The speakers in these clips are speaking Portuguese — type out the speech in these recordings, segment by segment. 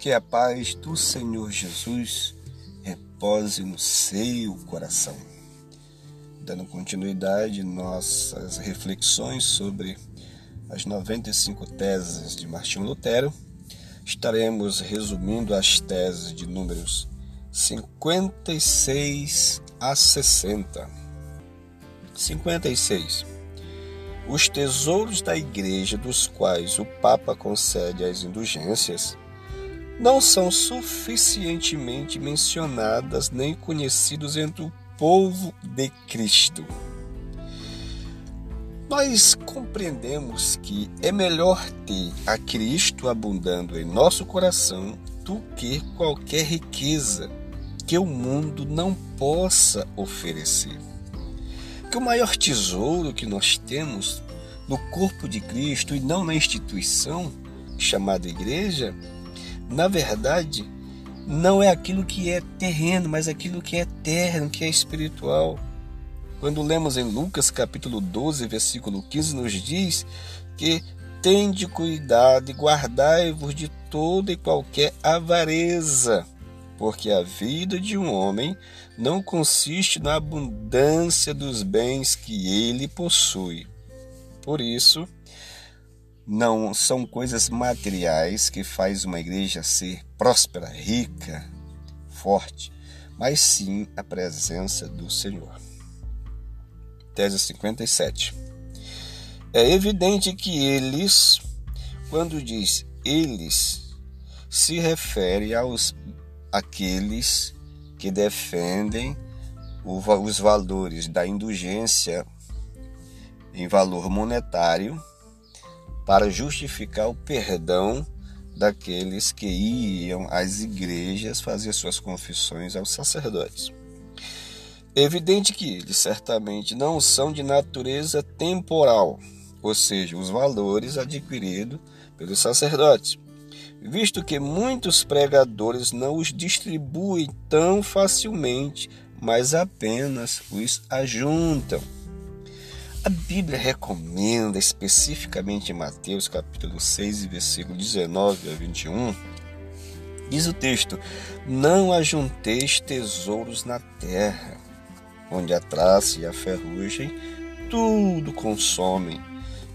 Que a paz do Senhor Jesus repose no seu coração. Dando continuidade nossas reflexões sobre as 95 teses de Martinho Lutero, estaremos resumindo as teses de números 56 a 60. 56. Os tesouros da igreja dos quais o Papa concede as indulgências não são suficientemente mencionadas nem conhecidos entre o povo de Cristo. Nós compreendemos que é melhor ter a Cristo abundando em nosso coração do que qualquer riqueza que o mundo não possa oferecer. Que o maior tesouro que nós temos no corpo de Cristo e não na instituição chamada igreja na verdade, não é aquilo que é terreno, mas aquilo que é eterno, que é espiritual. Quando lemos em Lucas capítulo 12, versículo 15, nos diz que tende cuidado e guardai-vos de toda e qualquer avareza, porque a vida de um homem não consiste na abundância dos bens que ele possui. Por isso, não são coisas materiais que faz uma igreja ser próspera, rica, forte, mas sim a presença do Senhor. Tese 57. É evidente que eles, quando diz eles, se refere aos aqueles que defendem os valores da indulgência em valor monetário para justificar o perdão daqueles que iam às igrejas fazer suas confissões aos sacerdotes. É evidente que eles certamente não são de natureza temporal, ou seja, os valores adquiridos pelos sacerdotes, visto que muitos pregadores não os distribuem tão facilmente, mas apenas os ajuntam. A Bíblia recomenda especificamente em Mateus capítulo 6, versículo 19 a 21, diz o texto: Não ajunteis tesouros na terra, onde a traça e a ferrugem tudo consomem,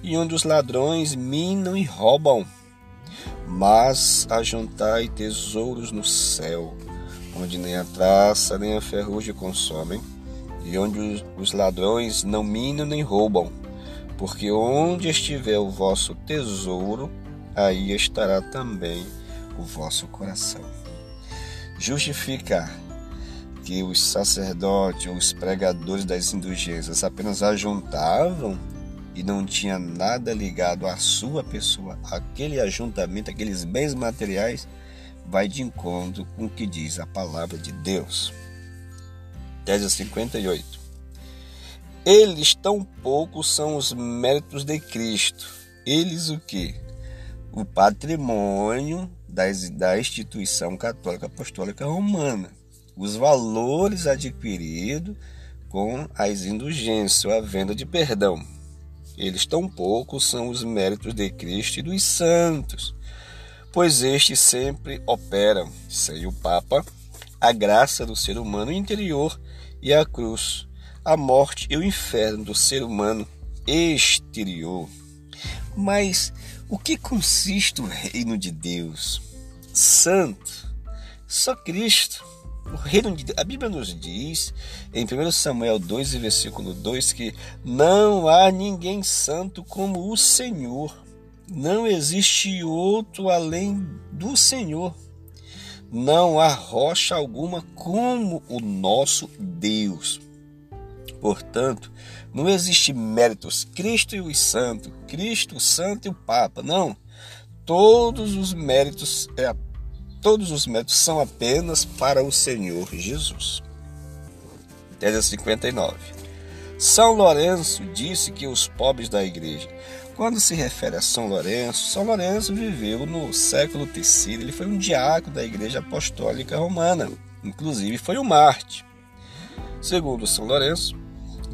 e onde os ladrões minam e roubam. Mas ajuntai tesouros no céu, onde nem a traça nem a ferrugem consomem e onde os ladrões não minam nem roubam, porque onde estiver o vosso tesouro, aí estará também o vosso coração. Justificar que os sacerdotes ou os pregadores das indulgências apenas ajuntavam e não tinha nada ligado à sua pessoa, aquele ajuntamento, aqueles bens materiais, vai de encontro com o que diz a palavra de Deus. Tese 58. Eles tão poucos são os méritos de Cristo. Eles o que? O patrimônio das, da instituição católica apostólica romana. Os valores adquiridos com as indulgências, a venda de perdão. Eles tão poucos são os méritos de Cristo e dos santos, pois estes sempre operam, sem o Papa, a graça do ser humano interior e a cruz, a morte e o inferno do ser humano exterior. Mas o que consiste o reino de Deus? Santo, só Cristo. O reino de Deus. A Bíblia nos diz em 1 Samuel 2, versículo 2, que não há ninguém santo como o Senhor. Não existe outro além do Senhor. Não há rocha alguma como o nosso Deus. Portanto, não existe méritos Cristo e os santos, Cristo, o santo e o Papa. Não. Todos os méritos é, todos os méritos são apenas para o Senhor Jesus. Tese 59. São Lourenço disse que os pobres da igreja quando se refere a São Lourenço, São Lourenço viveu no século III, ele foi um diácono da Igreja Apostólica Romana, inclusive foi um Marte. Segundo São Lourenço,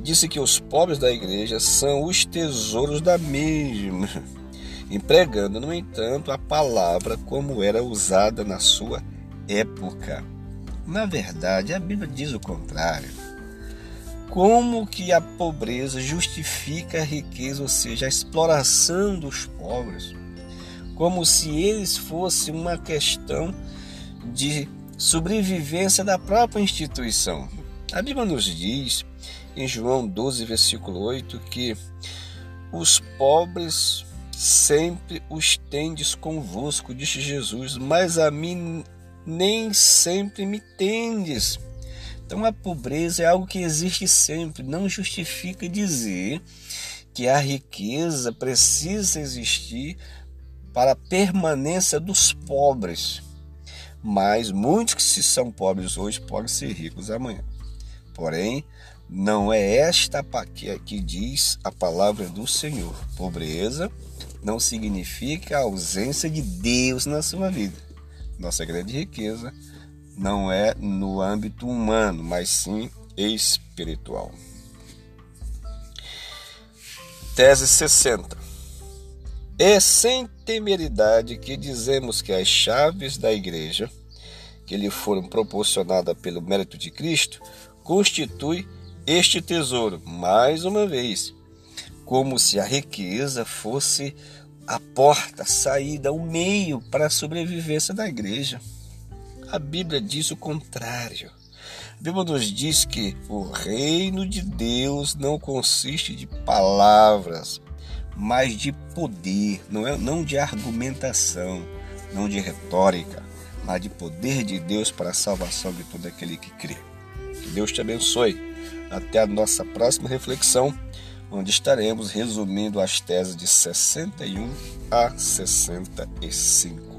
disse que os pobres da igreja são os tesouros da mesma. empregando, no entanto, a palavra como era usada na sua época. Na verdade, a Bíblia diz o contrário. Como que a pobreza justifica a riqueza, ou seja, a exploração dos pobres? Como se eles fossem uma questão de sobrevivência da própria instituição. A Bíblia nos diz, em João 12, versículo 8, que os pobres sempre os tendes convosco, disse Jesus, mas a mim nem sempre me tendes. Então a pobreza é algo que existe sempre, não justifica dizer que a riqueza precisa existir para a permanência dos pobres. Mas muitos que se são pobres hoje podem ser ricos amanhã. Porém, não é esta que, que diz a palavra do Senhor. Pobreza não significa a ausência de Deus na sua vida. Nossa grande riqueza não é no âmbito humano, mas sim espiritual. Tese 60. É sem temeridade que dizemos que as chaves da igreja, que lhe foram proporcionadas pelo mérito de Cristo, constituem este tesouro, mais uma vez, como se a riqueza fosse a porta, a saída, o meio para a sobrevivência da igreja. A Bíblia diz o contrário. A Bíblia nos diz que o reino de Deus não consiste de palavras, mas de poder, não, é, não de argumentação, não de retórica, mas de poder de Deus para a salvação de todo aquele que crê. Que Deus te abençoe. Até a nossa próxima reflexão, onde estaremos resumindo as teses de 61 a 65.